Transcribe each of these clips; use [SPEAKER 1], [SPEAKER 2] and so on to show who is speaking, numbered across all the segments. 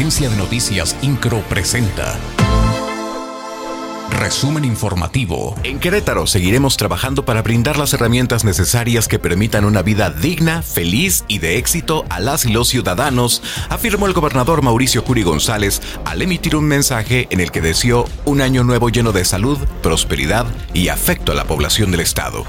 [SPEAKER 1] Agencia de Noticias Incro presenta. Resumen informativo.
[SPEAKER 2] En Querétaro seguiremos trabajando para brindar las herramientas necesarias que permitan una vida digna, feliz y de éxito a las y los ciudadanos, afirmó el gobernador Mauricio Curi González al emitir un mensaje en el que deseó un año nuevo lleno de salud, prosperidad y afecto a la población del estado.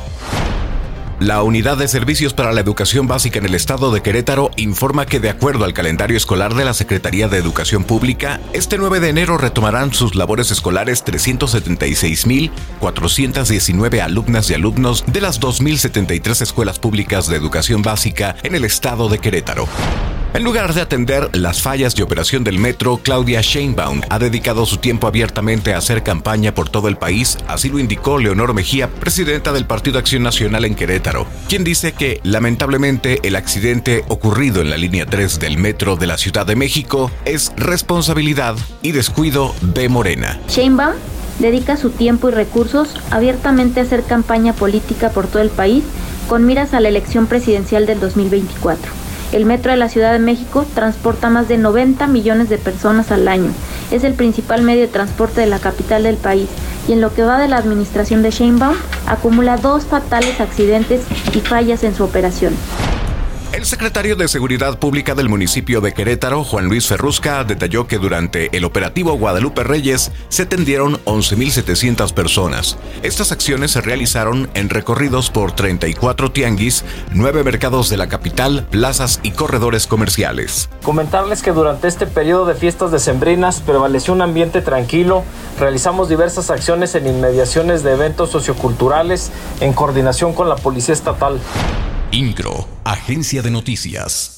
[SPEAKER 2] La Unidad de Servicios para la Educación Básica en el Estado de Querétaro informa que de acuerdo al calendario escolar de la Secretaría de Educación Pública, este 9 de enero retomarán sus labores escolares 376.419 alumnas y alumnos de las 2.073 escuelas públicas de educación básica en el Estado de Querétaro. En lugar de atender las fallas de operación del metro, Claudia Sheinbaum ha dedicado su tiempo abiertamente a hacer campaña por todo el país, así lo indicó Leonor Mejía, presidenta del Partido Acción Nacional en Querétaro, quien dice que lamentablemente el accidente ocurrido en la línea 3 del metro de la Ciudad de México es responsabilidad y descuido de Morena.
[SPEAKER 3] Sheinbaum dedica su tiempo y recursos abiertamente a hacer campaña política por todo el país con miras a la elección presidencial del 2024. El metro de la Ciudad de México transporta más de 90 millones de personas al año. Es el principal medio de transporte de la capital del país y en lo que va de la administración de Sheinbaum acumula dos fatales accidentes y fallas en su operación.
[SPEAKER 2] El secretario de Seguridad Pública del municipio de Querétaro, Juan Luis Ferrusca, detalló que durante el operativo Guadalupe Reyes se tendieron 11.700 personas. Estas acciones se realizaron en recorridos por 34 tianguis, 9 mercados de la capital, plazas y corredores comerciales.
[SPEAKER 4] Comentarles que durante este periodo de fiestas decembrinas prevaleció un ambiente tranquilo. Realizamos diversas acciones en inmediaciones de eventos socioculturales en coordinación con la Policía Estatal.
[SPEAKER 1] INCRO, Agencia de Noticias.